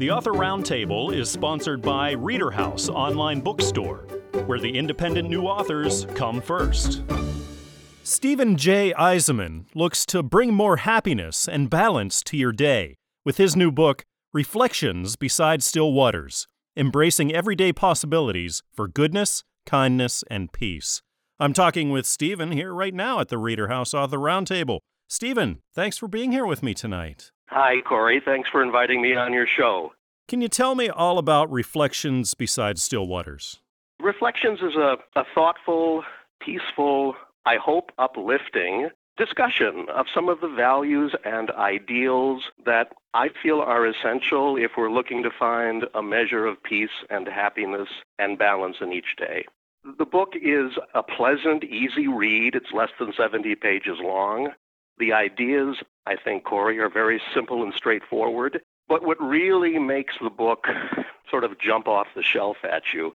The Author Roundtable is sponsored by Reader House Online Bookstore, where the independent new authors come first. Stephen J. Eisenman looks to bring more happiness and balance to your day with his new book, Reflections Beside Still Waters Embracing Everyday Possibilities for Goodness, Kindness, and Peace. I'm talking with Stephen here right now at the Reader House Author Roundtable. Stephen, thanks for being here with me tonight. Hi, Corey. Thanks for inviting me on your show. Can you tell me all about Reflections Besides Still Waters? Reflections is a, a thoughtful, peaceful, I hope uplifting discussion of some of the values and ideals that I feel are essential if we're looking to find a measure of peace and happiness and balance in each day. The book is a pleasant, easy read. It's less than 70 pages long. The ideas, I think, Corey, are very simple and straightforward. But what really makes the book sort of jump off the shelf at you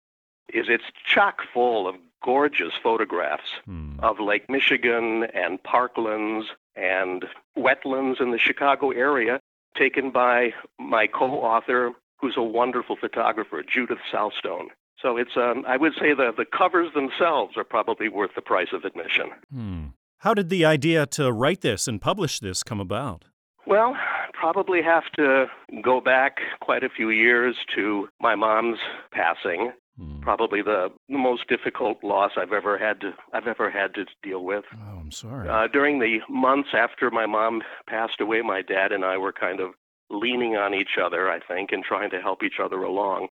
is it's chock full of gorgeous photographs hmm. of Lake Michigan and parklands and wetlands in the Chicago area taken by my co-author who's a wonderful photographer, Judith Southstone. So it's um, I would say the the covers themselves are probably worth the price of admission. Hmm. How did the idea to write this and publish this come about? Well, probably have to go back quite a few years to my mom's passing. Hmm. Probably the, the most difficult loss I've ever had to I've ever had to deal with. Oh, I'm sorry. Uh, during the months after my mom passed away, my dad and I were kind of leaning on each other, I think, and trying to help each other along.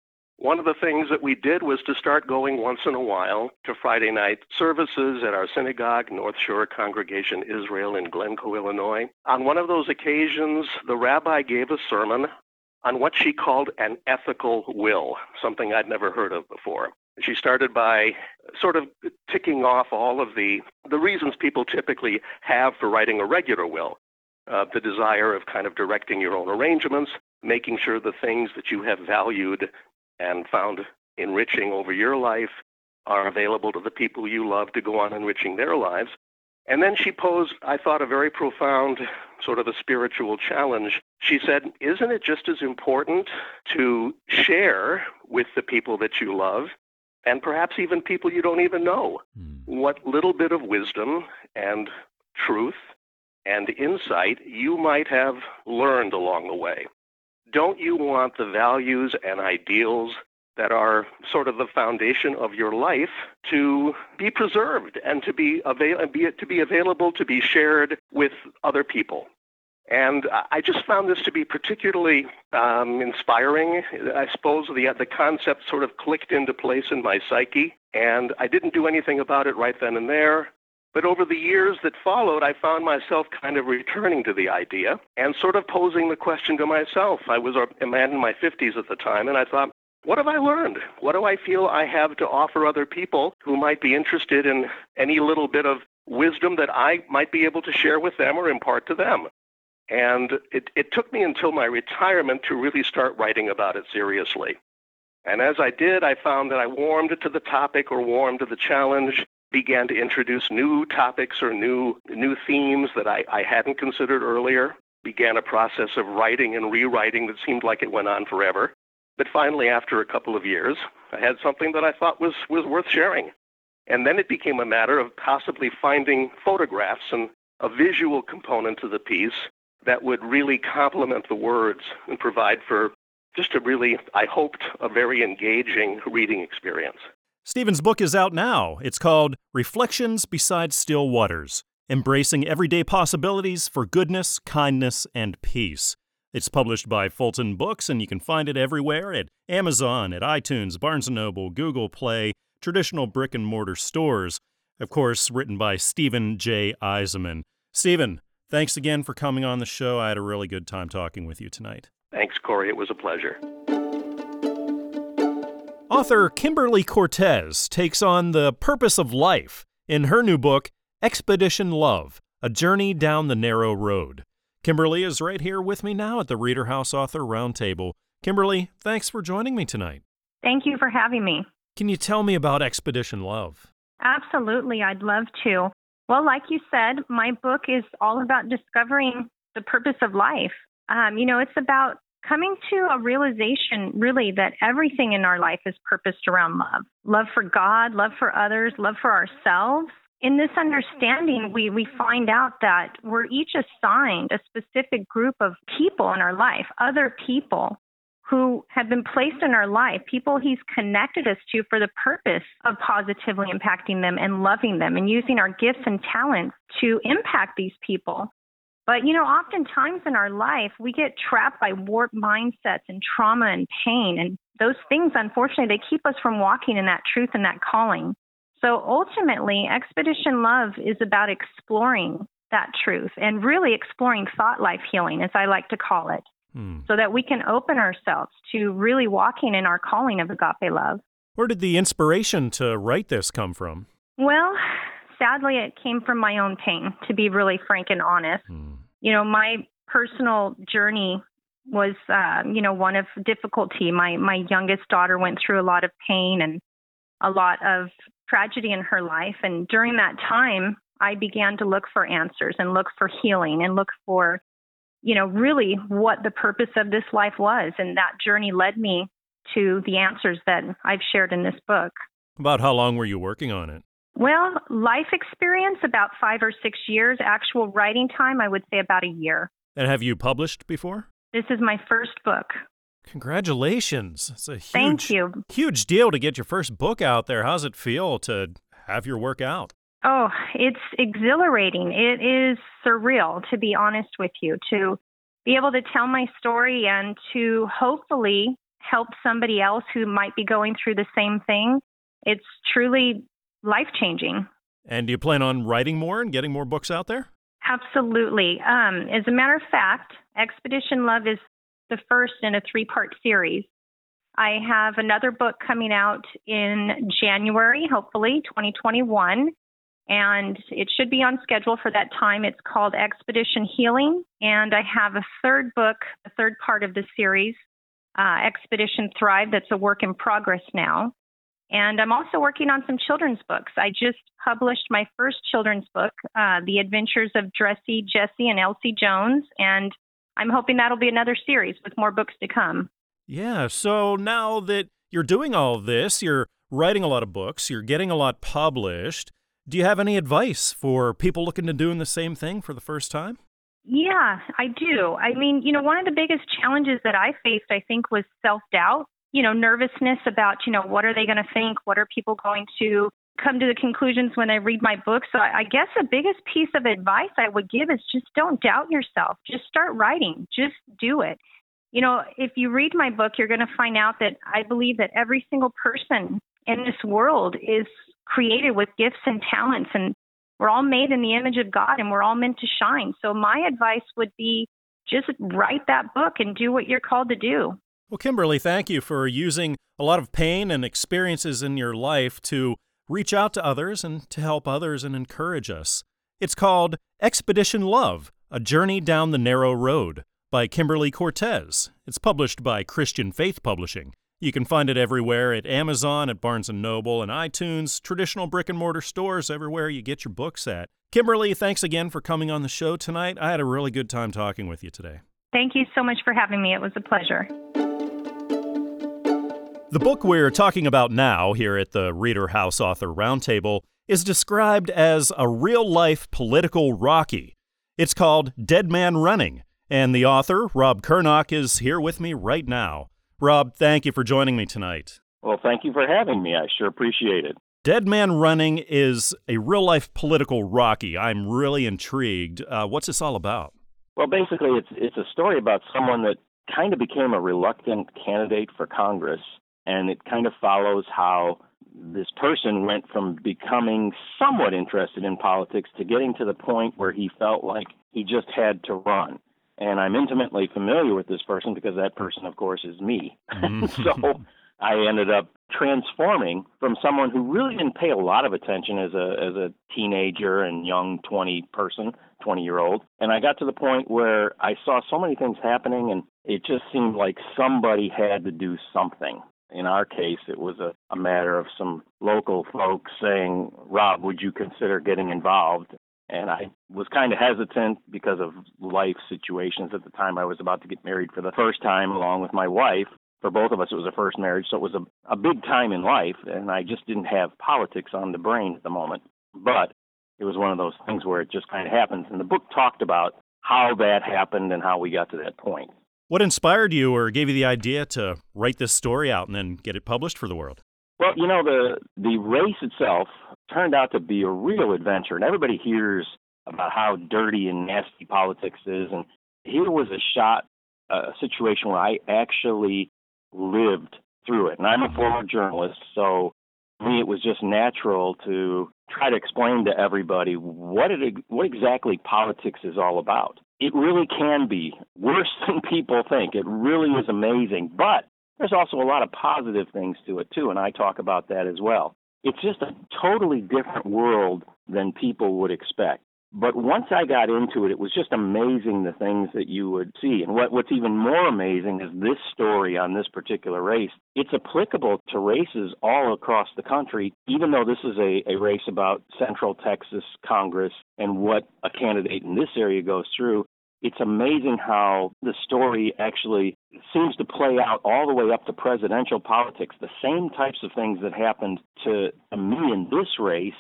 One of the things that we did was to start going once in a while to Friday night services at our synagogue, North Shore Congregation Israel in Glencoe, Illinois. On one of those occasions, the rabbi gave a sermon on what she called an ethical will, something I'd never heard of before. She started by sort of ticking off all of the, the reasons people typically have for writing a regular will. Uh, the desire of kind of directing your own arrangements, making sure the things that you have valued and found enriching over your life are available to the people you love to go on enriching their lives. And then she posed, I thought, a very profound sort of a spiritual challenge. She said, Isn't it just as important to share with the people that you love, and perhaps even people you don't even know, mm. what little bit of wisdom and truth and insight you might have learned along the way? Don't you want the values and ideals that are sort of the foundation of your life to be preserved and to be, avail- be, to be available to be shared with other people. And I just found this to be particularly um, inspiring. I suppose the, the concept sort of clicked into place in my psyche, and I didn't do anything about it right then and there. But over the years that followed, I found myself kind of returning to the idea and sort of posing the question to myself. I was a man in my 50s at the time, and I thought, what have I learned? What do I feel I have to offer other people who might be interested in any little bit of wisdom that I might be able to share with them or impart to them? And it, it took me until my retirement to really start writing about it seriously. And as I did, I found that I warmed to the topic or warmed to the challenge began to introduce new topics or new new themes that I, I hadn't considered earlier. Began a process of writing and rewriting that seemed like it went on forever. But finally, after a couple of years, I had something that I thought was, was worth sharing. And then it became a matter of possibly finding photographs and a visual component to the piece that would really complement the words and provide for just a really, I hoped, a very engaging reading experience. Stephen's book is out now. It's called Reflections Beside Still Waters Embracing Everyday Possibilities for Goodness, Kindness, and Peace. It's published by Fulton Books, and you can find it everywhere at Amazon, at iTunes, Barnes & Noble, Google Play, traditional brick and mortar stores. Of course, written by Stephen J. Eisenman. Stephen, thanks again for coming on the show. I had a really good time talking with you tonight. Thanks, Corey. It was a pleasure. Author Kimberly Cortez takes on the purpose of life in her new book, Expedition Love A Journey Down the Narrow Road. Kimberly is right here with me now at the Reader House Author Roundtable. Kimberly, thanks for joining me tonight. Thank you for having me. Can you tell me about Expedition Love? Absolutely, I'd love to. Well, like you said, my book is all about discovering the purpose of life. Um, you know, it's about coming to a realization really that everything in our life is purposed around love love for God, love for others, love for ourselves. In this understanding, we, we find out that we're each assigned a specific group of people in our life, other people who have been placed in our life, people he's connected us to for the purpose of positively impacting them and loving them and using our gifts and talents to impact these people. But, you know, oftentimes in our life, we get trapped by warped mindsets and trauma and pain. And those things, unfortunately, they keep us from walking in that truth and that calling. So ultimately, Expedition Love is about exploring that truth and really exploring thought life healing, as I like to call it, hmm. so that we can open ourselves to really walking in our calling of agape love. Where did the inspiration to write this come from? Well, sadly, it came from my own pain, to be really frank and honest. Mm. You know, my personal journey was, uh, you know, one of difficulty. My my youngest daughter went through a lot of pain and a lot of tragedy in her life, and during that time, I began to look for answers and look for healing and look for, you know, really what the purpose of this life was. And that journey led me to the answers that I've shared in this book. About how long were you working on it? Well, life experience about five or six years. Actual writing time, I would say about a year. And have you published before? This is my first book. Congratulations. It's a huge, Thank you. huge deal to get your first book out there. How's it feel to have your work out? Oh, it's exhilarating. It is surreal, to be honest with you, to be able to tell my story and to hopefully help somebody else who might be going through the same thing. It's truly life changing. And do you plan on writing more and getting more books out there? Absolutely. Um, as a matter of fact, Expedition Love is the first in a three part series. I have another book coming out in January, hopefully 2021, and it should be on schedule for that time. It's called Expedition Healing, and I have a third book, a third part of the series, uh, Expedition Thrive, that's a work in progress now. And I'm also working on some children's books. I just published my first children's book, uh, The Adventures of Dressy, Jesse, and Elsie Jones. And I'm hoping that'll be another series with more books to come. Yeah. So now that you're doing all this, you're writing a lot of books, you're getting a lot published. Do you have any advice for people looking to doing the same thing for the first time? Yeah, I do. I mean, you know, one of the biggest challenges that I faced, I think, was self doubt you know, nervousness about, you know, what are they going to think? What are people going to come to the conclusions when they read my book? So I, I guess the biggest piece of advice I would give is just don't doubt yourself. Just start writing. Just do it. You know, if you read my book, you're going to find out that I believe that every single person in this world is created with gifts and talents and we're all made in the image of God and we're all meant to shine. So my advice would be just write that book and do what you're called to do. Well, Kimberly, thank you for using a lot of pain and experiences in your life to reach out to others and to help others and encourage us. It's called Expedition Love A Journey Down the Narrow Road by Kimberly Cortez. It's published by Christian Faith Publishing. You can find it everywhere at Amazon, at Barnes & Noble, and iTunes, traditional brick and mortar stores, everywhere you get your books at. Kimberly, thanks again for coming on the show tonight. I had a really good time talking with you today. Thank you so much for having me. It was a pleasure. The book we're talking about now here at the Reader House Author Roundtable is described as a real life political Rocky. It's called Dead Man Running, and the author, Rob Curnock, is here with me right now. Rob, thank you for joining me tonight. Well, thank you for having me. I sure appreciate it. Dead Man Running is a real life political Rocky. I'm really intrigued. Uh, what's this all about? Well, basically, it's it's a story about someone that kind of became a reluctant candidate for Congress and it kind of follows how this person went from becoming somewhat interested in politics to getting to the point where he felt like he just had to run. And I'm intimately familiar with this person because that person, of course, is me. Mm-hmm. so I ended up transforming from someone who really didn't pay a lot of attention as a as a teenager and young 20 person, 20 year old. And I got to the point where I saw so many things happening and it just seemed like somebody had to do something. In our case, it was a, a matter of some local folks saying, Rob, would you consider getting involved? And I was kind of hesitant because of life situations at the time. I was about to get married for the first time along with my wife for both of us, it was a first marriage, so it was a, a big time in life, and I just didn't have politics on the brain at the moment. But it was one of those things where it just kind of happens. And the book talked about how that happened and how we got to that point. What inspired you or gave you the idea to write this story out and then get it published for the world? Well, you know, the the race itself turned out to be a real adventure, and everybody hears about how dirty and nasty politics is, and here was a shot, a situation where I actually lived through it. And I'm a former journalist, so for me it was just natural to try to explain to everybody what it what exactly politics is all about. It really can be worse than people think. It really is amazing, but there's also a lot of positive things to it too, and I talk about that as well. It's just a totally different world than people would expect. But once I got into it, it was just amazing the things that you would see. And what, what's even more amazing is this story on this particular race. It's applicable to races all across the country, even though this is a, a race about Central Texas Congress and what a candidate in this area goes through. It's amazing how the story actually seems to play out all the way up to presidential politics. The same types of things that happened to me in this race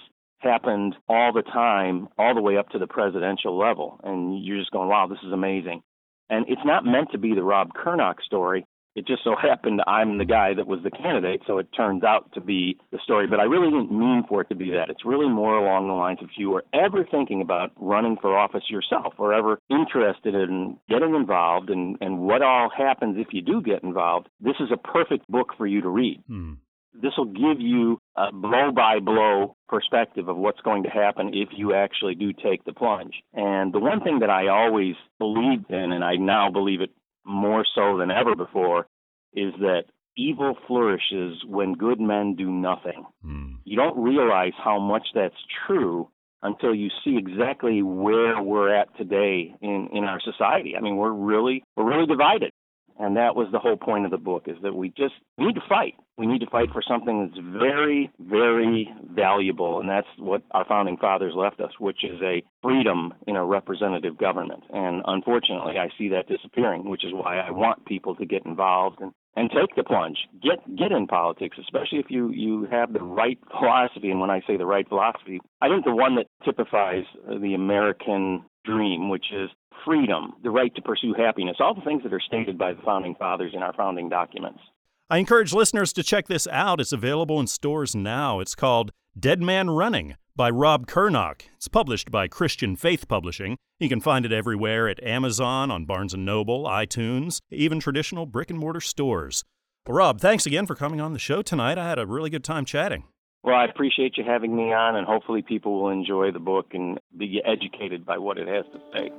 happened all the time, all the way up to the presidential level. And you're just going, wow, this is amazing. And it's not meant to be the Rob Curnock story. It just so happened I'm the guy that was the candidate, so it turns out to be the story. But I really didn't mean for it to be that. It's really more along the lines of if you were ever thinking about running for office yourself or ever interested in getting involved and, and what all happens if you do get involved, this is a perfect book for you to read. Hmm. This will give you a blow by blow perspective of what's going to happen if you actually do take the plunge. And the one thing that I always believed in, and I now believe it more so than ever before, is that evil flourishes when good men do nothing. Mm. You don't realize how much that's true until you see exactly where we're at today in, in our society. I mean, we're really we're really divided. And that was the whole point of the book is that we just need to fight. We need to fight for something that's very, very valuable. And that's what our founding fathers left us, which is a freedom in a representative government. And unfortunately, I see that disappearing, which is why I want people to get involved and, and take the plunge. Get get in politics, especially if you, you have the right philosophy. And when I say the right philosophy, I think the one that typifies the American dream, which is freedom, the right to pursue happiness, all the things that are stated by the founding fathers in our founding documents. I encourage listeners to check this out. It's available in stores now. It's called Dead Man Running by Rob Curnock. It's published by Christian Faith Publishing. You can find it everywhere at Amazon, on Barnes & Noble, iTunes, even traditional brick and mortar stores. Rob, thanks again for coming on the show tonight. I had a really good time chatting. Well, I appreciate you having me on, and hopefully people will enjoy the book and be educated by what it has to say.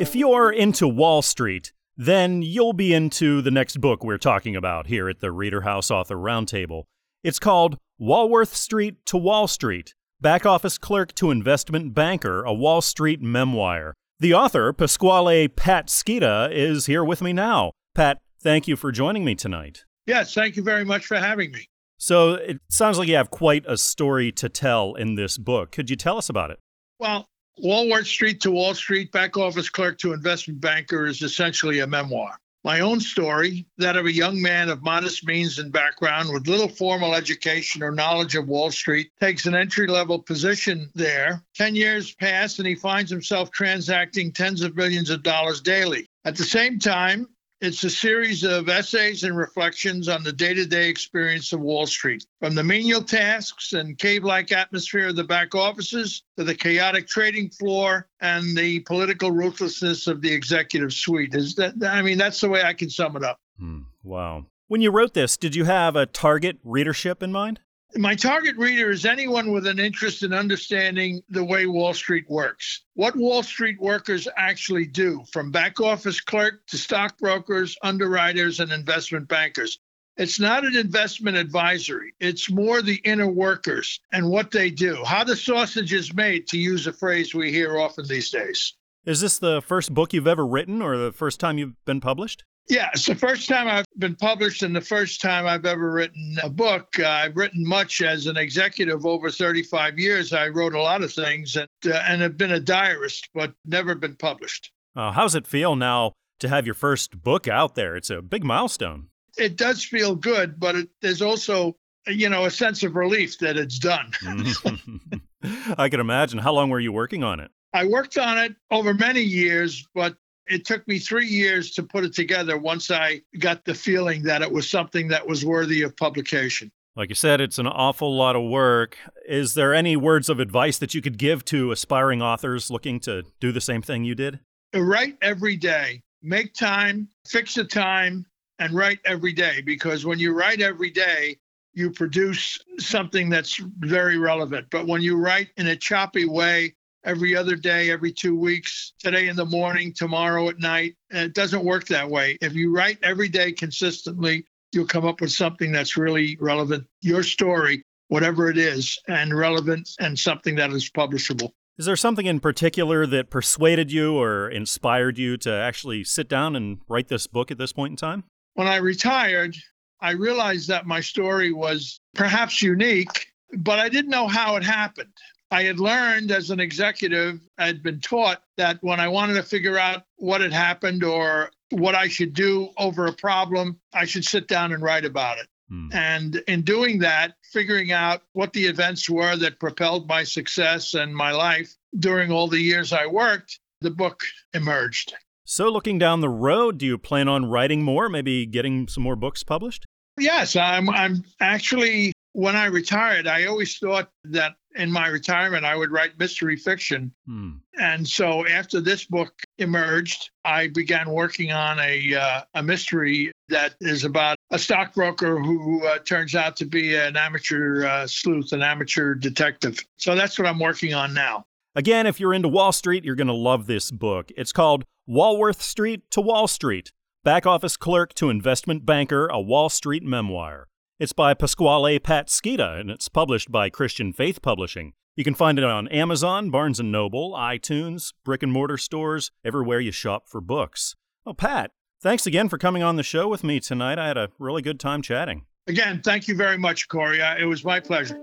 If you're into Wall Street, then you'll be into the next book we're talking about here at the Reader House Author Roundtable. It's called Walworth Street to Wall Street Back Office Clerk to Investment Banker, a Wall Street Memoir. The author, Pasquale Pat Scida, is here with me now. Pat, thank you for joining me tonight. Yes, thank you very much for having me. So it sounds like you have quite a story to tell in this book. Could you tell us about it? Well, Walworth Street to Wall Street, back office clerk to investment banker is essentially a memoir. My own story, that of a young man of modest means and background with little formal education or knowledge of Wall Street, takes an entry level position there. 10 years pass and he finds himself transacting tens of millions of dollars daily. At the same time, it's a series of essays and reflections on the day to day experience of Wall Street, from the menial tasks and cave like atmosphere of the back offices to the chaotic trading floor and the political ruthlessness of the executive suite. Is that, I mean, that's the way I can sum it up. Hmm. wow. When you wrote this, did you have a target readership in mind? My target reader is anyone with an interest in understanding the way Wall Street works. What Wall Street workers actually do, from back office clerk to stockbrokers, underwriters, and investment bankers. It's not an investment advisory. It's more the inner workers and what they do, how the sausage is made, to use a phrase we hear often these days. Is this the first book you've ever written or the first time you've been published? Yeah, it's the first time I've been published and the first time I've ever written a book. Uh, I've written much as an executive over 35 years. I wrote a lot of things and, uh, and have been a diarist, but never been published. Uh, how's it feel now to have your first book out there? It's a big milestone. It does feel good, but it, there's also, you know, a sense of relief that it's done. I can imagine. How long were you working on it? I worked on it over many years, but it took me three years to put it together once I got the feeling that it was something that was worthy of publication. Like you said, it's an awful lot of work. Is there any words of advice that you could give to aspiring authors looking to do the same thing you did? Write every day. Make time, fix a time, and write every day because when you write every day, you produce something that's very relevant. But when you write in a choppy way, every other day, every two weeks, today in the morning, tomorrow at night. And it doesn't work that way. If you write every day consistently, you'll come up with something that's really relevant, your story, whatever it is, and relevant and something that is publishable. Is there something in particular that persuaded you or inspired you to actually sit down and write this book at this point in time? When I retired, I realized that my story was perhaps unique, but I didn't know how it happened. I had learned as an executive, I had been taught that when I wanted to figure out what had happened or what I should do over a problem, I should sit down and write about it. Hmm. And in doing that, figuring out what the events were that propelled my success and my life during all the years I worked, the book emerged. So, looking down the road, do you plan on writing more, maybe getting some more books published? Yes, I'm. I'm actually. When I retired, I always thought that in my retirement, I would write mystery fiction. Hmm. And so after this book emerged, I began working on a, uh, a mystery that is about a stockbroker who uh, turns out to be an amateur uh, sleuth, an amateur detective. So that's what I'm working on now. Again, if you're into Wall Street, you're going to love this book. It's called Walworth Street to Wall Street Back Office Clerk to Investment Banker, a Wall Street Memoir. It's by Pasquale Pat Scida and it's published by Christian Faith Publishing. You can find it on Amazon, Barnes & Noble, iTunes, brick and mortar stores, everywhere you shop for books. Well, Pat, thanks again for coming on the show with me tonight. I had a really good time chatting. Again, thank you very much, Corey. Uh, it was my pleasure.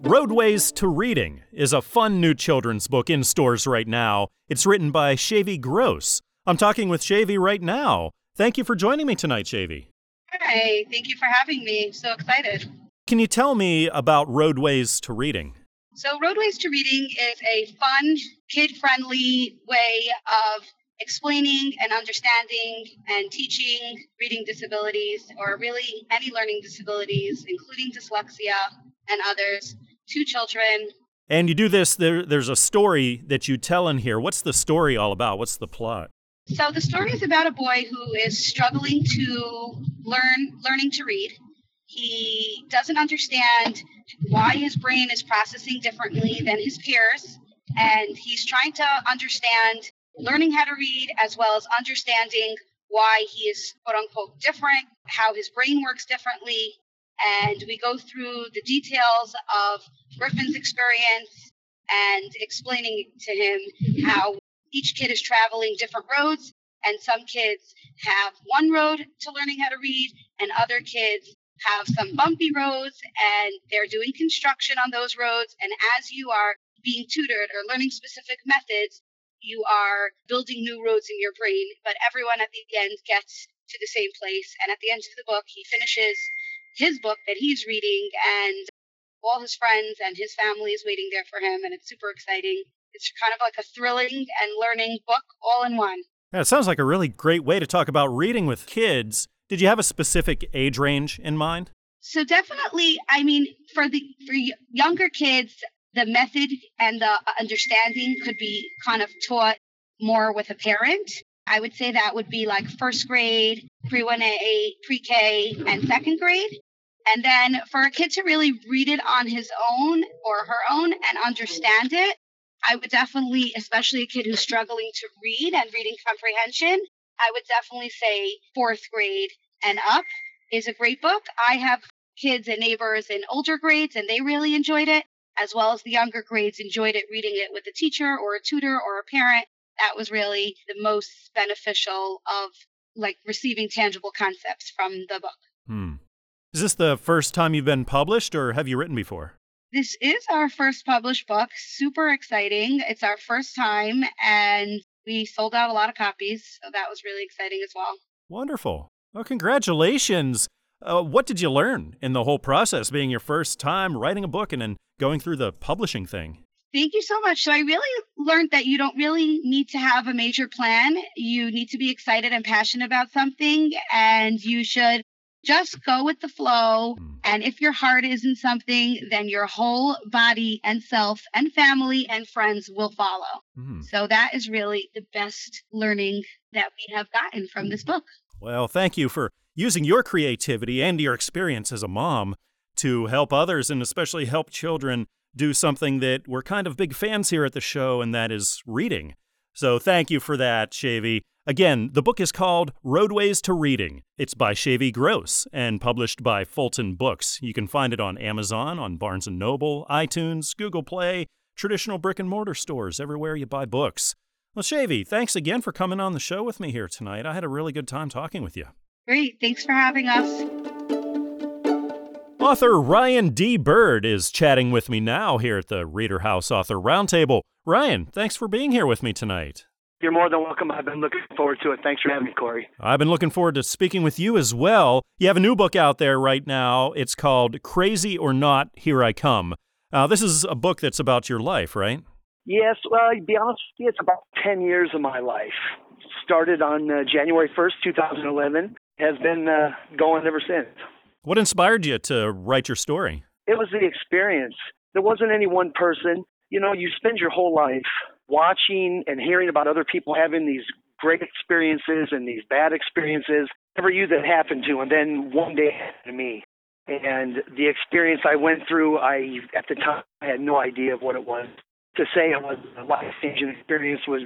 Roadways to Reading is a fun new children's book in stores right now. It's written by Shavy Gross. I'm talking with Shavy right now. Thank you for joining me tonight, Shavy. Hi, thank you for having me. So excited. Can you tell me about Roadways to Reading? So, Roadways to Reading is a fun, kid friendly way of explaining and understanding and teaching reading disabilities or really any learning disabilities, including dyslexia and others, to children. And you do this, there, there's a story that you tell in here. What's the story all about? What's the plot? So the story is about a boy who is struggling to learn learning to read. He doesn't understand why his brain is processing differently than his peers, and he's trying to understand learning how to read as well as understanding why he is quote unquote different, how his brain works differently. And we go through the details of Griffin's experience and explaining to him how each kid is traveling different roads, and some kids have one road to learning how to read, and other kids have some bumpy roads, and they're doing construction on those roads. And as you are being tutored or learning specific methods, you are building new roads in your brain, but everyone at the end gets to the same place. And at the end of the book, he finishes his book that he's reading, and all his friends and his family is waiting there for him, and it's super exciting. It's kind of like a thrilling and learning book all in one. Yeah, it sounds like a really great way to talk about reading with kids. Did you have a specific age range in mind? So definitely, I mean, for the for younger kids, the method and the understanding could be kind of taught more with a parent. I would say that would be like first grade, pre 1A, pre K, and second grade. And then for a kid to really read it on his own or her own and understand it, I would definitely, especially a kid who's struggling to read and reading comprehension, I would definitely say fourth grade and up is a great book. I have kids and neighbors in older grades, and they really enjoyed it, as well as the younger grades enjoyed it reading it with a teacher or a tutor or a parent. That was really the most beneficial of like receiving tangible concepts from the book. Hmm. Is this the first time you've been published, or have you written before? This is our first published book. Super exciting. It's our first time, and we sold out a lot of copies. So that was really exciting as well. Wonderful. Well, congratulations. Uh, what did you learn in the whole process, being your first time writing a book and then going through the publishing thing? Thank you so much. So, I really learned that you don't really need to have a major plan. You need to be excited and passionate about something, and you should just go with the flow. Hmm. And if your heart isn't something, then your whole body and self and family and friends will follow. Hmm. So that is really the best learning that we have gotten from this book. Well, thank you for using your creativity and your experience as a mom to help others and especially help children do something that we're kind of big fans here at the show, and that is reading. So thank you for that, Shavy. Again, the book is called Roadways to Reading. It's by Shavy Gross and published by Fulton Books. You can find it on Amazon, on Barnes & Noble, iTunes, Google Play, traditional brick and mortar stores, everywhere you buy books. Well, Shavy, thanks again for coming on the show with me here tonight. I had a really good time talking with you. Great. Thanks for having us. Author Ryan D. Bird is chatting with me now here at the Reader House Author Roundtable. Ryan, thanks for being here with me tonight. You're more than welcome. I've been looking forward to it. Thanks for having me, Corey. I've been looking forward to speaking with you as well. You have a new book out there right now. It's called Crazy or Not, Here I Come. Uh, this is a book that's about your life, right? Yes, well, to be honest with you, it's about 10 years of my life. Started on uh, January 1st, 2011, has been uh, going ever since. What inspired you to write your story? It was the experience. There wasn't any one person. You know, you spend your whole life watching and hearing about other people having these great experiences and these bad experiences. Never you that happened to, and then one day it happened to me. And the experience I went through, I at the time I had no idea of what it was. To say it was a life changing experience was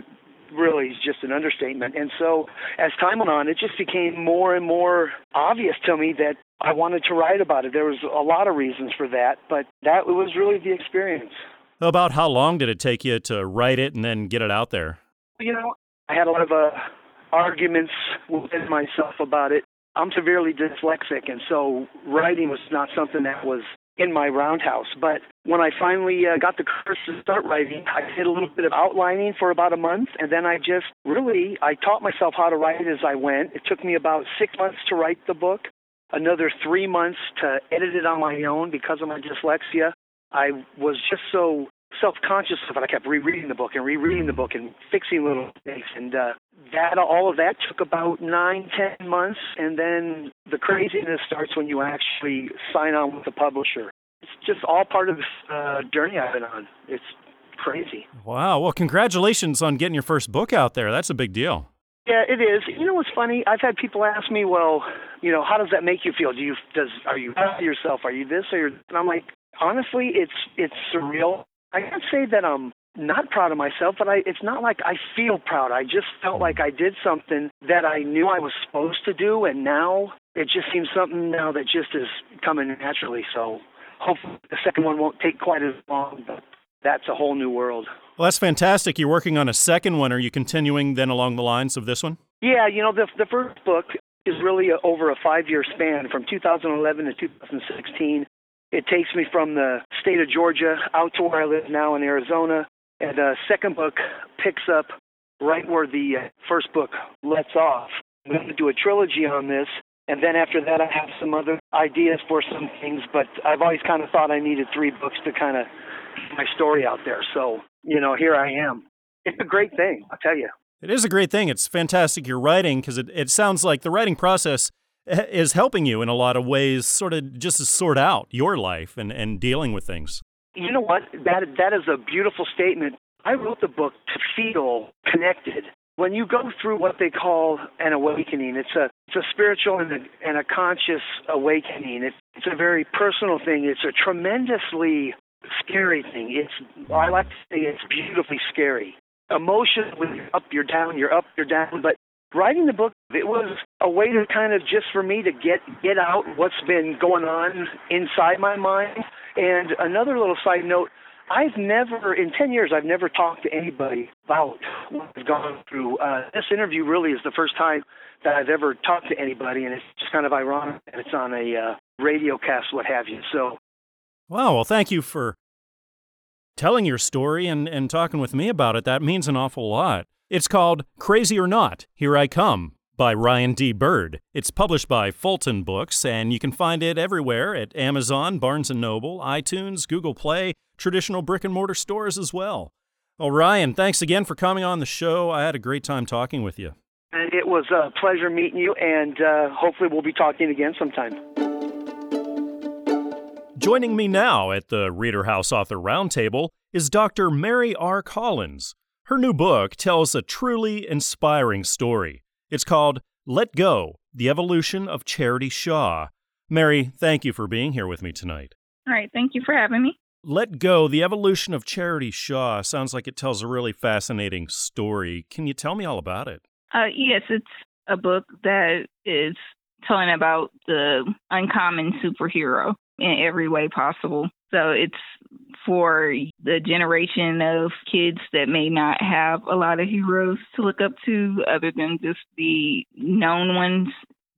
really just an understatement. And so as time went on, it just became more and more obvious to me that I wanted to write about it. There was a lot of reasons for that, but that was really the experience. About how long did it take you to write it and then get it out there? You know, I had a lot of uh, arguments within myself about it. I'm severely dyslexic, and so writing was not something that was in my roundhouse. But when I finally uh, got the courage to start writing, I did a little bit of outlining for about a month, and then I just really I taught myself how to write as I went. It took me about six months to write the book, another three months to edit it on my own because of my dyslexia. I was just so self-conscious of it. I kept rereading the book and rereading the book and fixing little mistakes, and uh, that all of that took about nine, ten months, and then the craziness starts when you actually sign on with the publisher. It's just all part of this uh, journey I've been on. It's crazy. Wow. Well, congratulations on getting your first book out there. That's a big deal. Yeah, it is. You know what's funny? I've had people ask me, "Well, you know, how does that make you feel? Do you does are you proud of yourself? Are you this or you're?" And I'm like, honestly, it's it's surreal. I can't say that I'm not proud of myself, but I it's not like I feel proud. I just felt like I did something that I knew I was supposed to do, and now it just seems something now that just is coming naturally. So hopefully the second one won't take quite as long, but that's a whole new world. Well, that's fantastic. You're working on a second one. Are you continuing then along the lines of this one? Yeah, you know, the the first book is really over a five year span from 2011 to 2016. It takes me from the state of Georgia out to where I live now in Arizona. And the second book picks up right where the uh, first book lets off. I'm going to do a trilogy on this. And then after that, I have some other ideas for some things, but I've always kind of thought I needed three books to kind of my story out there. So, you know, here I am. It's a great thing, I'll tell you. It is a great thing. It's fantastic you're writing because it, it sounds like the writing process is helping you in a lot of ways, sort of just to sort out your life and, and dealing with things. You know what? That that is a beautiful statement. I wrote the book to feel connected. When you go through what they call an awakening, it's a it's a spiritual and a, and a conscious awakening. It's it's a very personal thing. It's a tremendously scary thing. It's I like to say it's beautifully scary. Emotion when you're up, you're down, you're up, you're down. But writing the book, it was a way to kind of just for me to get get out what's been going on inside my mind. And another little side note, I've never in 10 years I've never talked to anybody about what I've gone through. Uh, this interview really is the first time that I've ever talked to anybody, and it's just kind of ironic that it's on a uh, radio cast, what have you. So, wow. Well, thank you for telling your story and, and talking with me about it. That means an awful lot. It's called Crazy or Not, Here I Come by Ryan D. Bird. It's published by Fulton Books, and you can find it everywhere at Amazon, Barnes & Noble, iTunes, Google Play, traditional brick and mortar stores as well. Well, Ryan, thanks again for coming on the show. I had a great time talking with you. And it was a pleasure meeting you, and uh, hopefully we'll be talking again sometime. Joining me now at the Reader House Author Roundtable is Dr. Mary R. Collins. Her new book tells a truly inspiring story. It's called Let Go The Evolution of Charity Shaw. Mary, thank you for being here with me tonight. All right, thank you for having me. Let Go The Evolution of Charity Shaw sounds like it tells a really fascinating story. Can you tell me all about it? Uh, yes, it's a book that is telling about the uncommon superhero in every way possible. So it's for the generation of kids that may not have a lot of heroes to look up to other than just the known ones.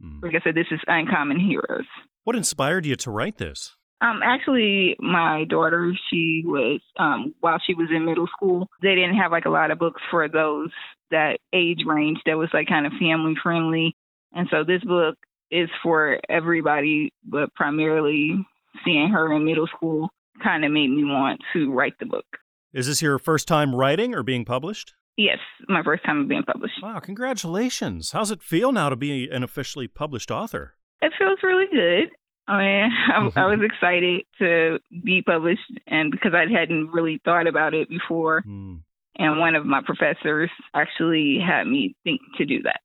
Mm. Like I said, this is uncommon heroes. What inspired you to write this? Um, actually, my daughter, she was, um, while she was in middle school, they didn't have like a lot of books for those that age range that was like kind of family friendly. And so this book is for everybody, but primarily seeing her in middle school kind of made me want to write the book. Is this your first time writing or being published? Yes, my first time being published. Wow, congratulations. How's it feel now to be an officially published author? It feels really good. I mean, I, I was excited to be published, and because I hadn't really thought about it before, mm. and one of my professors actually had me think to do that.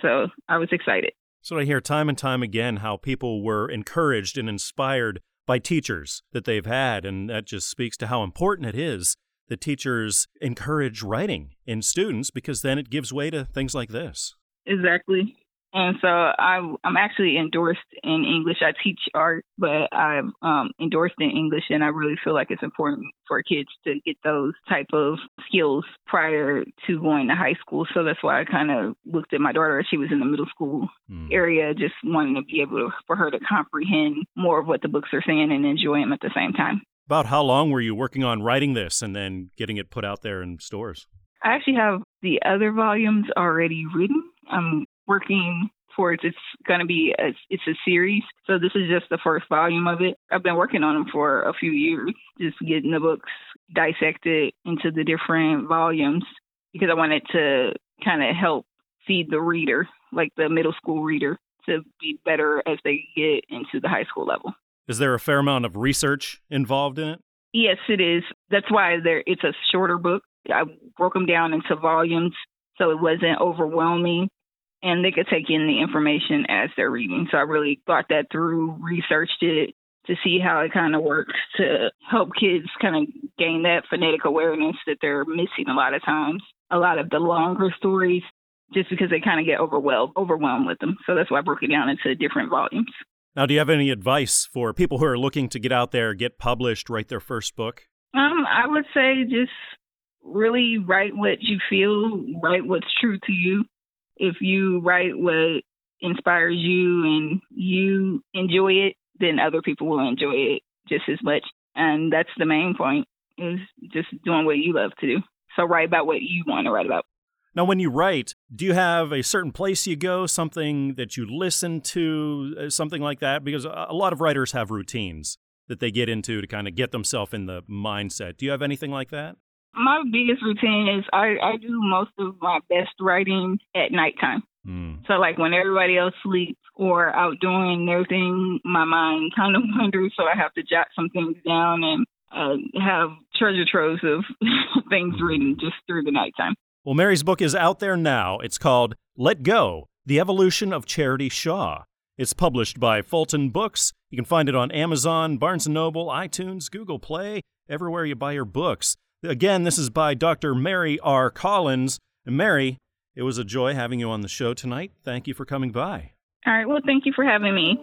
So I was excited. So I hear time and time again how people were encouraged and inspired by teachers that they've had, and that just speaks to how important it is that teachers encourage writing in students because then it gives way to things like this. Exactly. And so I, I'm actually endorsed in English. I teach art, but I'm um, endorsed in English, and I really feel like it's important for kids to get those type of skills prior to going to high school. So that's why I kind of looked at my daughter as she was in the middle school mm. area, just wanting to be able to, for her to comprehend more of what the books are saying and enjoy them at the same time. About how long were you working on writing this and then getting it put out there in stores? I actually have the other volumes already written. I'm working towards it's going to be a, it's a series. So this is just the first volume of it. I've been working on them for a few years, just getting the books dissected into the different volumes because I wanted to kind of help feed the reader, like the middle school reader, to be better as they get into the high school level. Is there a fair amount of research involved in it? Yes, it is. That's why there it's a shorter book. I broke them down into volumes so it wasn't overwhelming and they could take in the information as they're reading. So I really thought that through, researched it to see how it kind of works to help kids kind of gain that phonetic awareness that they're missing a lot of times. A lot of the longer stories, just because they kind of get overwhelmed overwhelmed with them. So that's why I broke it down into different volumes. Now, do you have any advice for people who are looking to get out there, get published, write their first book? Um, I would say just really write what you feel, write what's true to you if you write what inspires you and you enjoy it, then other people will enjoy it just as much. And that's the main point is just doing what you love to do. So write about what you want to write about. Now, when you write, do you have a certain place you go, something that you listen to, uh, something like that? Because a lot of writers have routines that they get into to kind of get themselves in the mindset. Do you have anything like that? My biggest routine is I, I do most of my best writing at nighttime. Mm. So like when everybody else sleeps or out doing their thing, my mind kind of wanders. So I have to jot some things down and uh, have treasure troves of things written just through the nighttime. Well, Mary's book is out there now. It's called Let Go: The Evolution of Charity Shaw. It's published by Fulton Books. You can find it on Amazon, Barnes & Noble, iTunes, Google Play, everywhere you buy your books. Again, this is by Dr. Mary R. Collins. And Mary, It was a joy having you on the show tonight. Thank you for coming by. All right. Well, thank you for having me.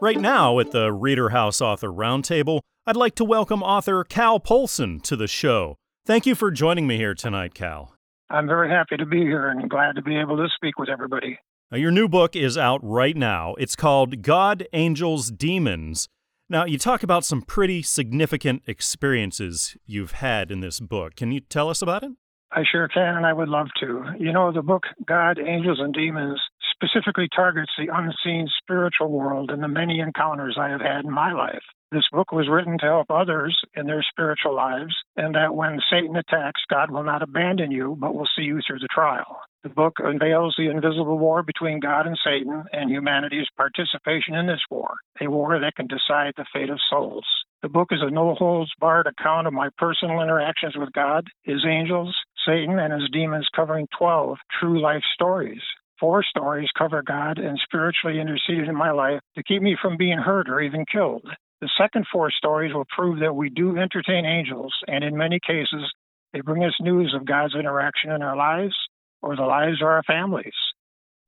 Right now, at the Reader House Author Roundtable, I'd like to welcome author Cal Polson to the show. Thank you for joining me here tonight, Cal. I'm very happy to be here and glad to be able to speak with everybody. Now, your new book is out right now. It's called God, Angels, Demons. Now, you talk about some pretty significant experiences you've had in this book. Can you tell us about it? I sure can, and I would love to. You know, the book God, Angels, and Demons specifically targets the unseen spiritual world and the many encounters I have had in my life. This book was written to help others in their spiritual lives, and that when Satan attacks, God will not abandon you, but will see you through the trial. The book unveils the invisible war between God and Satan and humanity's participation in this war, a war that can decide the fate of souls. The book is a no holds barred account of my personal interactions with God, his angels, Satan, and his demons, covering 12 true life stories. Four stories cover God and spiritually interceded in my life to keep me from being hurt or even killed. The second four stories will prove that we do entertain angels, and in many cases, they bring us news of God's interaction in our lives or the lives of our families.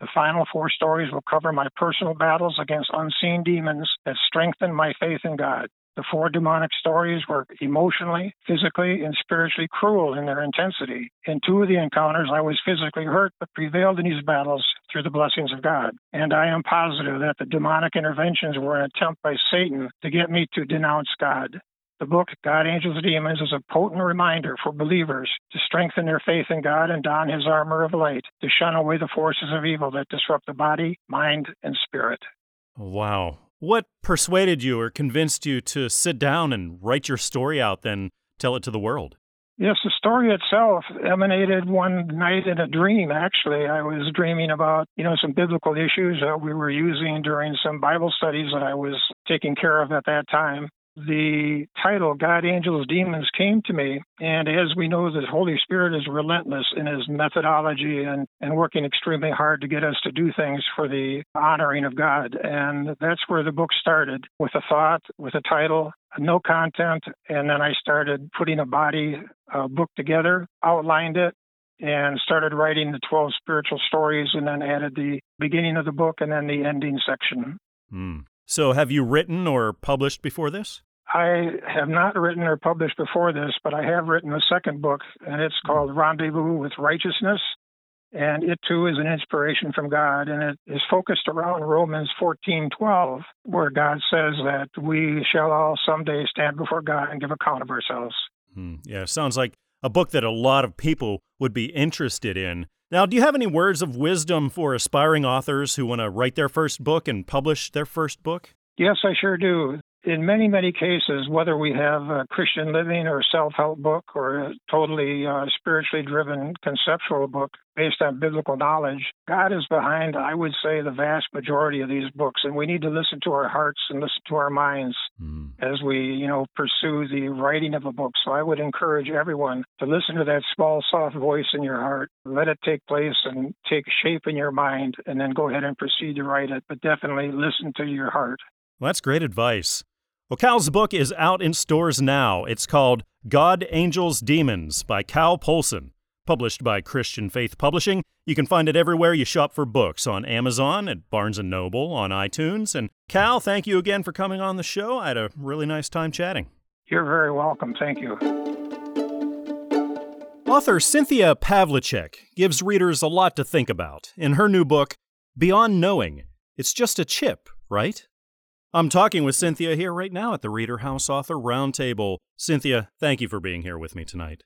The final four stories will cover my personal battles against unseen demons that strengthen my faith in God. The four demonic stories were emotionally, physically, and spiritually cruel in their intensity. In two of the encounters, I was physically hurt, but prevailed in these battles through the blessings of God. And I am positive that the demonic interventions were an attempt by Satan to get me to denounce God. The book, God, Angels, Demons, is a potent reminder for believers to strengthen their faith in God and don his armor of light to shun away the forces of evil that disrupt the body, mind, and spirit. Wow. What persuaded you or convinced you to sit down and write your story out, then tell it to the world? Yes, the story itself emanated one night in a dream, actually. I was dreaming about, you know, some biblical issues that we were using during some Bible studies that I was taking care of at that time the title God, Angels, Demons came to me. And as we know, the Holy Spirit is relentless in his methodology and, and working extremely hard to get us to do things for the honoring of God. And that's where the book started with a thought, with a title, no content. And then I started putting a body book together, outlined it, and started writing the 12 spiritual stories and then added the beginning of the book and then the ending section. Mm. So, have you written or published before this? I have not written or published before this, but I have written a second book, and it's called Rendezvous with Righteousness. And it too is an inspiration from God, and it is focused around Romans 14:12, where God says that we shall all someday stand before God and give account of ourselves. Hmm. Yeah, sounds like a book that a lot of people would be interested in. Now, do you have any words of wisdom for aspiring authors who want to write their first book and publish their first book? Yes, I sure do in many, many cases, whether we have a Christian living or self help book or a totally uh, spiritually driven conceptual book based on biblical knowledge, God is behind, I would say, the vast majority of these books. And we need to listen to our hearts and listen to our minds mm. as we, you know, pursue the writing of a book. So I would encourage everyone to listen to that small, soft voice in your heart, let it take place and take shape in your mind, and then go ahead and proceed to write it. But definitely listen to your heart. Well, that's great advice. Well, Cal's book is out in stores now. It's called God, Angels, Demons by Cal Polson, published by Christian Faith Publishing. You can find it everywhere you shop for books on Amazon, at Barnes & Noble, on iTunes. And Cal, thank you again for coming on the show. I had a really nice time chatting. You're very welcome. Thank you. Author Cynthia Pavlicek gives readers a lot to think about in her new book, Beyond Knowing. It's just a chip, right? I'm talking with Cynthia here right now at the Reader House Author Roundtable. Cynthia, thank you for being here with me tonight.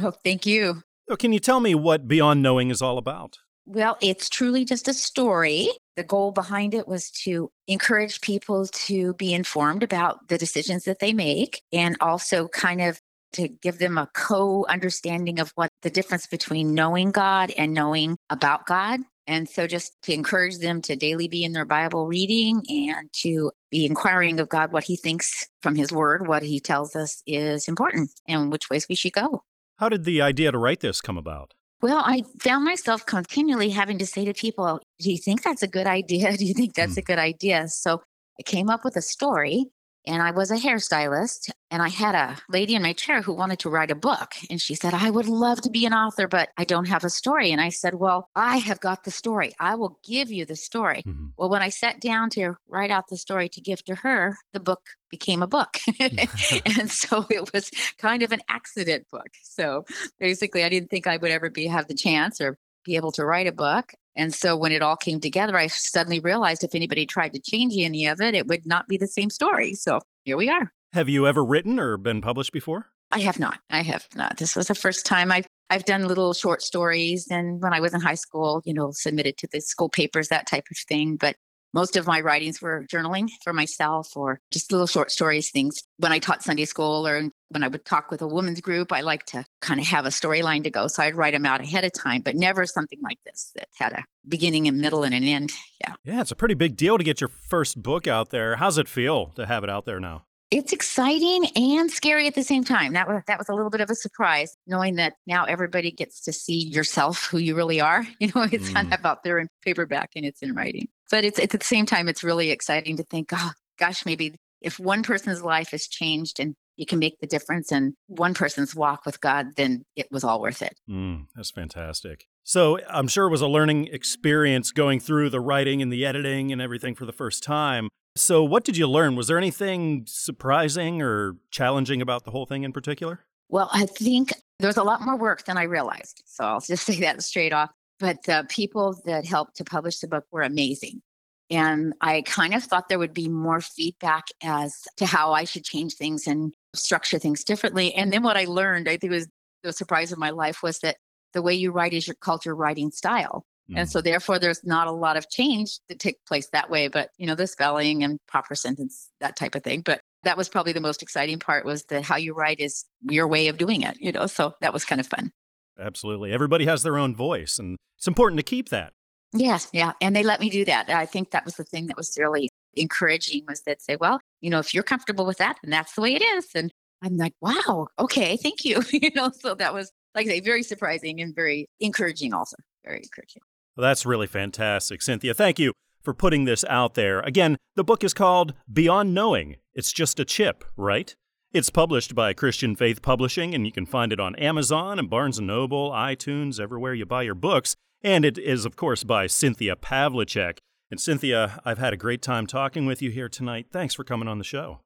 Oh, thank you. So can you tell me what Beyond Knowing is all about? Well, it's truly just a story. The goal behind it was to encourage people to be informed about the decisions that they make and also kind of to give them a co understanding of what the difference between knowing God and knowing about God. And so just to encourage them to daily be in their Bible reading and to be inquiring of God what he thinks from his word, what he tells us is important and which ways we should go. How did the idea to write this come about? Well, I found myself continually having to say to people, Do you think that's a good idea? Do you think that's a hmm. good idea? So I came up with a story and I was a hairstylist. And I had a lady in my chair who wanted to write a book. And she said, I would love to be an author, but I don't have a story. And I said, Well, I have got the story. I will give you the story. Mm-hmm. Well, when I sat down to write out the story to give to her, the book became a book. and so it was kind of an accident book. So basically, I didn't think I would ever be have the chance or be able to write a book. And so when it all came together, I suddenly realized if anybody tried to change any of it, it would not be the same story. So here we are. Have you ever written or been published before? I have not. I have not. This was the first time I've I've done little short stories and when I was in high school, you know, submitted to the school papers, that type of thing. But most of my writings were journaling for myself or just little short stories, things. When I taught Sunday school or when I would talk with a women's group, I like to kind of have a storyline to go. So I'd write them out ahead of time, but never something like this that had a beginning and middle and an end. Yeah. Yeah, it's a pretty big deal to get your first book out there. How's it feel to have it out there now? it's exciting and scary at the same time. That was that was a little bit of a surprise, knowing that now everybody gets to see yourself, who you really are. You know, it's mm. kind of out there in paperback and it's in writing. But it's, it's at the same time, it's really exciting to think, oh gosh, maybe if one person's life has changed and you can make the difference in one person's walk with God, then it was all worth it. Mm, that's fantastic. So I'm sure it was a learning experience going through the writing and the editing and everything for the first time. So, what did you learn? Was there anything surprising or challenging about the whole thing in particular? Well, I think there's a lot more work than I realized. So, I'll just say that straight off. But the people that helped to publish the book were amazing. And I kind of thought there would be more feedback as to how I should change things and structure things differently. And then what I learned, I think was the surprise of my life, was that the way you write is your culture writing style. Mm. And so therefore there's not a lot of change that take place that way, but you know, the spelling and proper sentence, that type of thing. But that was probably the most exciting part was that how you write is your way of doing it, you know. So that was kind of fun. Absolutely. Everybody has their own voice and it's important to keep that. Yes, yeah. And they let me do that. I think that was the thing that was really encouraging was that say, well, you know, if you're comfortable with that, then that's the way it is. And I'm like, wow, okay, thank you. you know, so that was like I say, very surprising and very encouraging also. Very encouraging. Well, that's really fantastic, Cynthia. Thank you for putting this out there. Again, the book is called Beyond Knowing. It's just a chip, right? It's published by Christian Faith Publishing, and you can find it on Amazon and Barnes & Noble, iTunes, everywhere you buy your books. And it is, of course, by Cynthia Pavlicek. And Cynthia, I've had a great time talking with you here tonight. Thanks for coming on the show.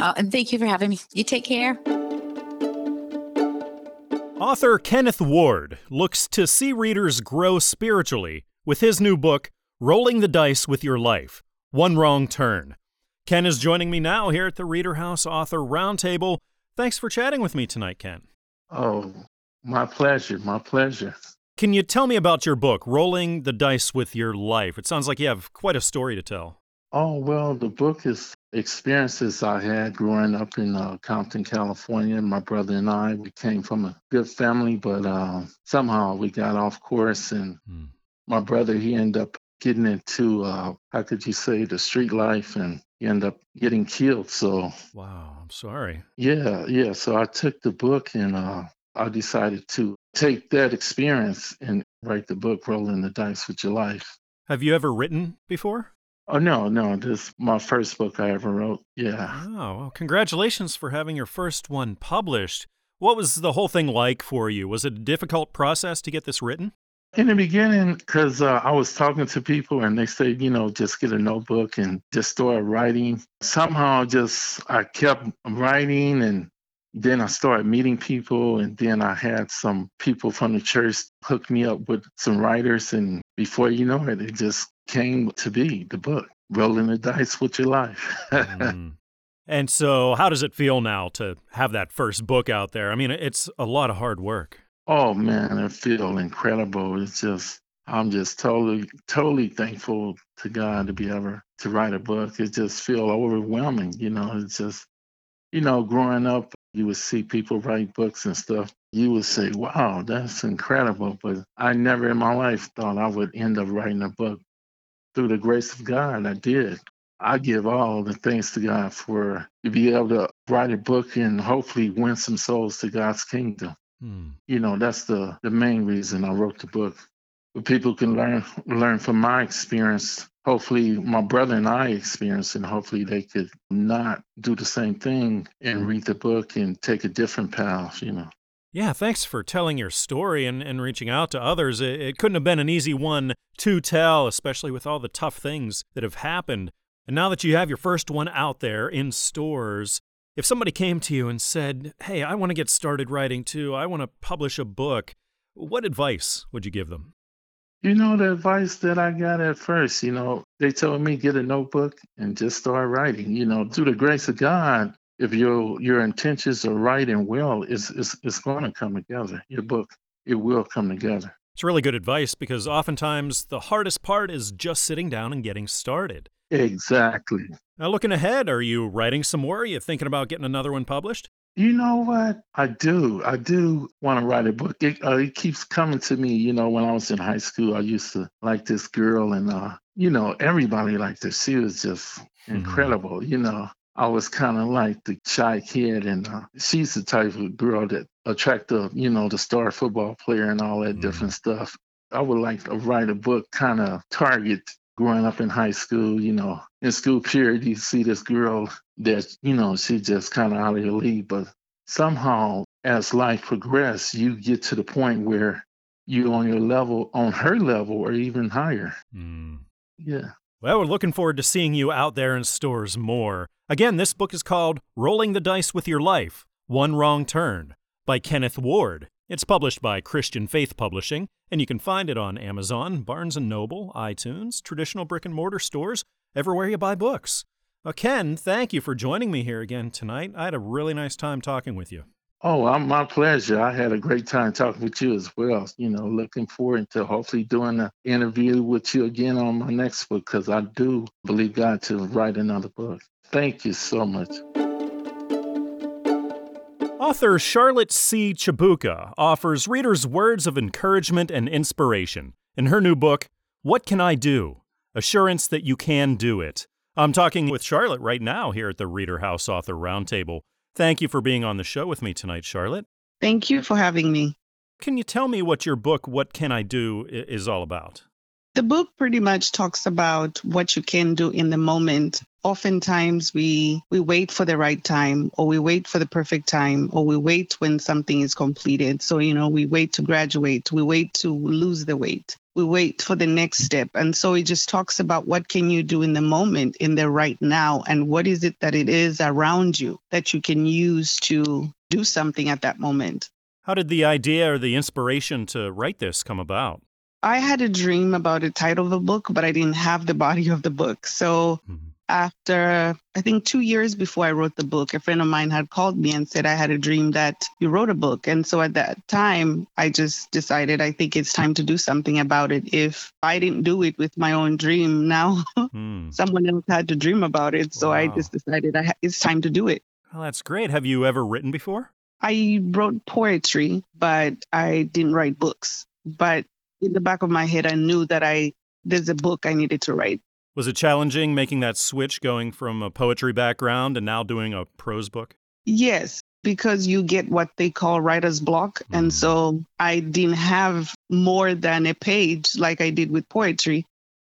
Oh, and thank you for having me. You take care. Author Kenneth Ward looks to see readers grow spiritually with his new book, Rolling the Dice with Your Life One Wrong Turn. Ken is joining me now here at the Reader House Author Roundtable. Thanks for chatting with me tonight, Ken. Oh, my pleasure. My pleasure. Can you tell me about your book, Rolling the Dice with Your Life? It sounds like you have quite a story to tell. Oh, well, the book is experiences I had growing up in uh, Compton, California. My brother and I, we came from a good family, but uh, somehow we got off course. And mm. my brother, he ended up getting into, uh, how could you say, the street life and he ended up getting killed. So, wow, I'm sorry. Yeah, yeah. So I took the book and uh, I decided to take that experience and write the book, Rolling the Dice with Your Life. Have you ever written before? Oh no, no, this is my first book I ever wrote. Yeah. Oh, well, congratulations for having your first one published. What was the whole thing like for you? Was it a difficult process to get this written? In the beginning, because uh, I was talking to people and they said, you know, just get a notebook and just start writing. Somehow, just I kept writing and then I started meeting people, and then I had some people from the church hook me up with some writers, and before you know it, it just came to be the book, Rolling the Dice with Your Life. mm. And so, how does it feel now to have that first book out there? I mean, it's a lot of hard work. Oh man, it feels incredible. It's just I'm just totally, totally thankful to God to be ever to write a book. It just feel overwhelming, you know. It's just, you know, growing up, you would see people write books and stuff. You would say, "Wow, that's incredible," but I never in my life thought I would end up writing a book through the grace of God, I did. I give all the thanks to God for to be able to write a book and hopefully win some souls to God's kingdom. Hmm. You know, that's the the main reason I wrote the book. But people can learn learn from my experience. hopefully my brother and I experienced, and hopefully they could not do the same thing and read the book and take a different path, you know. Yeah, thanks for telling your story and, and reaching out to others. It, it couldn't have been an easy one to tell, especially with all the tough things that have happened. And now that you have your first one out there in stores, if somebody came to you and said, Hey, I want to get started writing too, I want to publish a book, what advice would you give them? You know, the advice that I got at first, you know, they told me get a notebook and just start writing. You know, through the grace of God, if your your intentions are right and well, it's it's, it's going to come together. Your book, it will come together. It's really good advice because oftentimes the hardest part is just sitting down and getting started. Exactly. Now, looking ahead, are you writing some more? Are you thinking about getting another one published? You know what? I do. I do want to write a book. It, uh, it keeps coming to me. You know, when I was in high school, I used to like this girl, and uh, you know, everybody liked her. She was just mm-hmm. incredible. You know, I was kind of like the shy kid, and uh, she's the type of girl that attracted, you know, the star football player and all that mm-hmm. different stuff. I would like to write a book, kind of target growing up in high school, you know, in school period, you see this girl that, you know, she just kind of out of your league. But somehow, as life progresses, you get to the point where you're on your level, on her level, or even higher. Mm. Yeah. Well, we're looking forward to seeing you out there in stores more. Again, this book is called Rolling the Dice with Your Life One Wrong Turn by Kenneth Ward. It's published by Christian Faith Publishing, and you can find it on Amazon, Barnes & Noble, iTunes, traditional brick and mortar stores, everywhere you buy books. Uh, Ken, thank you for joining me here again tonight. I had a really nice time talking with you. Oh, my pleasure. I had a great time talking with you as well. You know, looking forward to hopefully doing an interview with you again on my next book because I do believe God to write another book. Thank you so much. Author Charlotte C. Chibuka offers readers words of encouragement and inspiration in her new book, What Can I Do? Assurance that you can do it. I'm talking with Charlotte right now here at the Reader House Author Roundtable. Thank you for being on the show with me tonight, Charlotte. Thank you for having me. Can you tell me what your book, What Can I Do, is all about? The book pretty much talks about what you can do in the moment. Oftentimes we we wait for the right time or we wait for the perfect time or we wait when something is completed. So, you know, we wait to graduate, we wait to lose the weight. We wait for the next step. And so it just talks about what can you do in the moment, in the right now, and what is it that it is around you that you can use to do something at that moment. How did the idea or the inspiration to write this come about? I had a dream about the title of the book, but I didn't have the body of the book. So mm-hmm. After I think two years before I wrote the book, a friend of mine had called me and said I had a dream that you wrote a book. And so at that time, I just decided I think it's time to do something about it. If I didn't do it with my own dream, now mm. someone else had to dream about it. So wow. I just decided I ha- it's time to do it. Well, that's great. Have you ever written before? I wrote poetry, but I didn't write books. But in the back of my head, I knew that I there's a book I needed to write. Was it challenging making that switch going from a poetry background and now doing a prose book? Yes, because you get what they call writer's block. Mm. And so I didn't have more than a page like I did with poetry.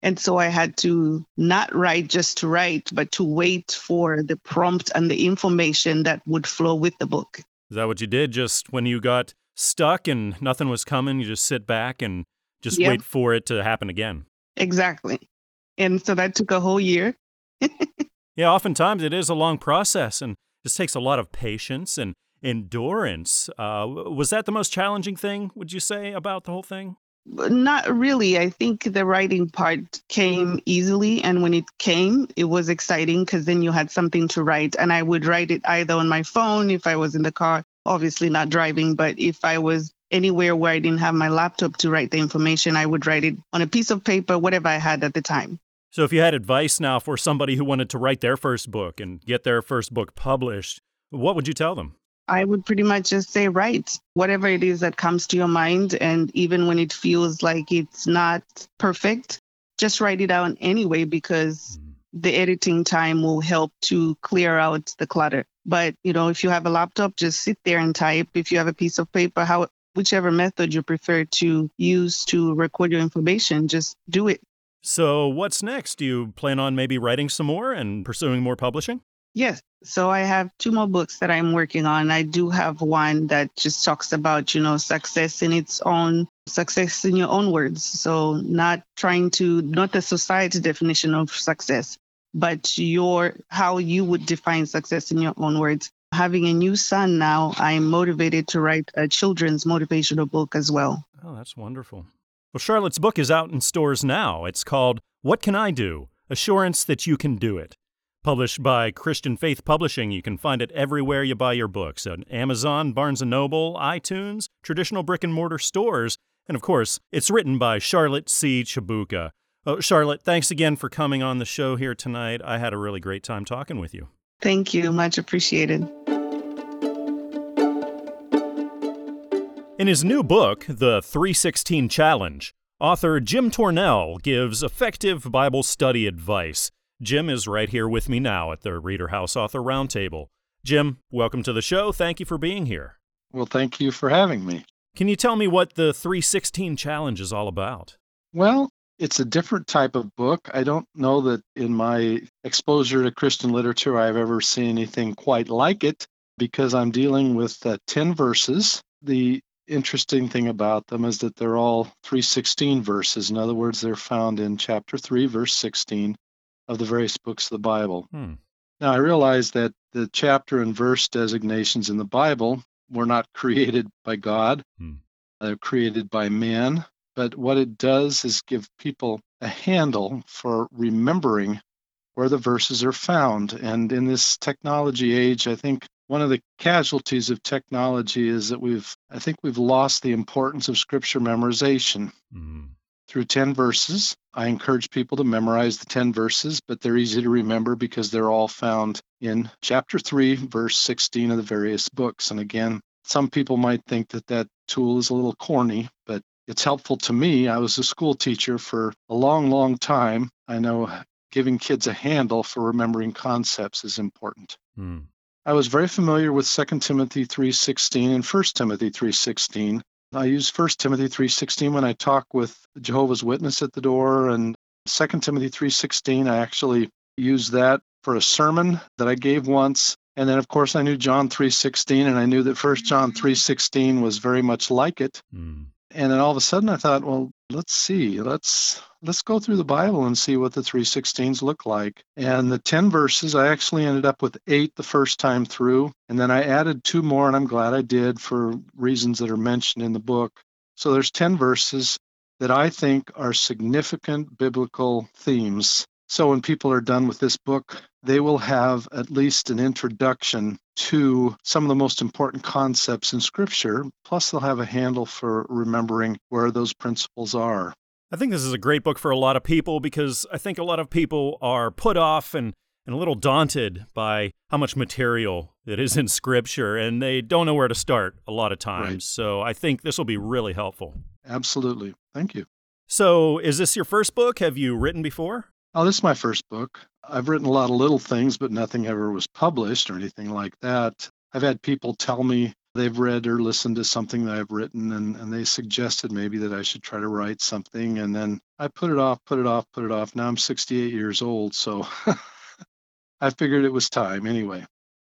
And so I had to not write just to write, but to wait for the prompt and the information that would flow with the book. Is that what you did? Just when you got stuck and nothing was coming, you just sit back and just yep. wait for it to happen again. Exactly. And so that took a whole year. yeah, oftentimes it is a long process and just takes a lot of patience and endurance. Uh, was that the most challenging thing, would you say, about the whole thing? Not really. I think the writing part came easily. And when it came, it was exciting because then you had something to write. And I would write it either on my phone if I was in the car, obviously not driving, but if I was anywhere where I didn't have my laptop to write the information, I would write it on a piece of paper, whatever I had at the time. So, if you had advice now for somebody who wanted to write their first book and get their first book published, what would you tell them? I would pretty much just say, write whatever it is that comes to your mind. And even when it feels like it's not perfect, just write it down anyway, because mm. the editing time will help to clear out the clutter. But, you know, if you have a laptop, just sit there and type. If you have a piece of paper, how, whichever method you prefer to use to record your information, just do it. So, what's next? Do you plan on maybe writing some more and pursuing more publishing? Yes. So I have two more books that I'm working on. I do have one that just talks about, you know, success in its own success in your own words. So not trying to not the society definition of success, but your how you would define success in your own words. Having a new son now, I'm motivated to write a children's motivational book as well. Oh, that's wonderful. Well, Charlotte's book is out in stores now. It's called What Can I Do? Assurance that you can do it. Published by Christian Faith Publishing, you can find it everywhere you buy your books on Amazon, Barnes & Noble, iTunes, traditional brick and mortar stores, and of course, it's written by Charlotte C. Chabuka. Oh, Charlotte, thanks again for coming on the show here tonight. I had a really great time talking with you. Thank you. Much appreciated. In his new book, The 316 Challenge, author Jim Tornell gives effective Bible study advice. Jim is right here with me now at the Reader House Author Roundtable. Jim, welcome to the show. Thank you for being here. Well, thank you for having me. Can you tell me what the 316 Challenge is all about? Well, it's a different type of book. I don't know that in my exposure to Christian literature I've ever seen anything quite like it because I'm dealing with uh, 10 verses. The interesting thing about them is that they're all 316 verses. In other words, they're found in chapter 3, verse 16 of the various books of the Bible. Hmm. Now, I realize that the chapter and verse designations in the Bible were not created by God, Hmm. they're created by man. But what it does is give people a handle for remembering where the verses are found. And in this technology age, I think one of the casualties of technology is that we've, I think we've lost the importance of scripture memorization Mm. through 10 verses. I encourage people to memorize the 10 verses, but they're easy to remember because they're all found in chapter 3, verse 16 of the various books. And again, some people might think that that tool is a little corny, but it's helpful to me. I was a school teacher for a long, long time. I know giving kids a handle for remembering concepts is important. Hmm. I was very familiar with 2 Timothy 3:16 and 1 Timothy 3:16. I use 1 Timothy 3:16 when I talk with Jehovah's Witness at the door and 2 Timothy 3:16 I actually use that for a sermon that I gave once. And then of course I knew John 3:16 and I knew that 1 John 3:16 was very much like it. Hmm. And then all of a sudden I thought, well, let's see. Let's let's go through the Bible and see what the 316s look like. And the 10 verses, I actually ended up with 8 the first time through, and then I added two more and I'm glad I did for reasons that are mentioned in the book. So there's 10 verses that I think are significant biblical themes. So when people are done with this book, they will have at least an introduction to some of the most important concepts in Scripture. Plus, they'll have a handle for remembering where those principles are. I think this is a great book for a lot of people because I think a lot of people are put off and, and a little daunted by how much material it is in Scripture, and they don't know where to start a lot of times. Right. So I think this will be really helpful. Absolutely. Thank you. So, is this your first book? Have you written before? Oh, this is my first book. I've written a lot of little things, but nothing ever was published or anything like that. I've had people tell me they've read or listened to something that I've written and, and they suggested maybe that I should try to write something. And then I put it off, put it off, put it off. Now I'm 68 years old, so I figured it was time anyway.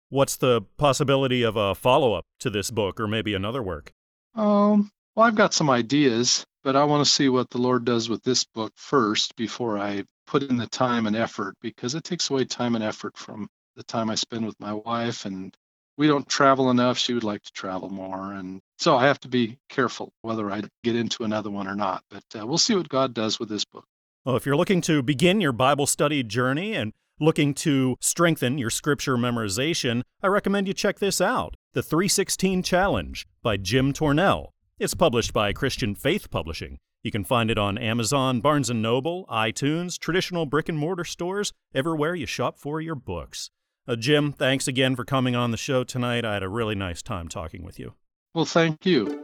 What's the possibility of a follow up to this book or maybe another work? Um, well, I've got some ideas, but I want to see what the Lord does with this book first before I put in the time and effort because it takes away time and effort from the time I spend with my wife and we don't travel enough. She would like to travel more. And so I have to be careful whether I get into another one or not. But uh, we'll see what God does with this book. Well, if you're looking to begin your Bible study journey and looking to strengthen your scripture memorization, I recommend you check this out The 316 Challenge by Jim Tornell. It's published by Christian Faith Publishing. You can find it on Amazon, Barnes & Noble, iTunes, traditional brick and mortar stores, everywhere you shop for your books. Uh, Jim, thanks again for coming on the show tonight. I had a really nice time talking with you. Well, thank you.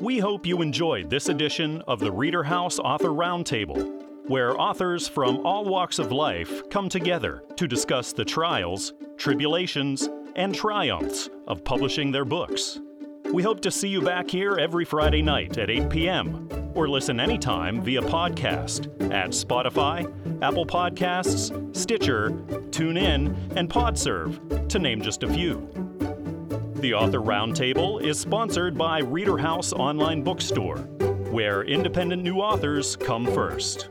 We hope you enjoyed this edition of the Reader House Author Roundtable, where authors from all walks of life come together to discuss the trials, tribulations, and triumphs of publishing their books. We hope to see you back here every Friday night at 8 p.m. or listen anytime via podcast at Spotify, Apple Podcasts, Stitcher, TuneIn, and PodServe, to name just a few. The Author Roundtable is sponsored by Reader House Online Bookstore, where independent new authors come first.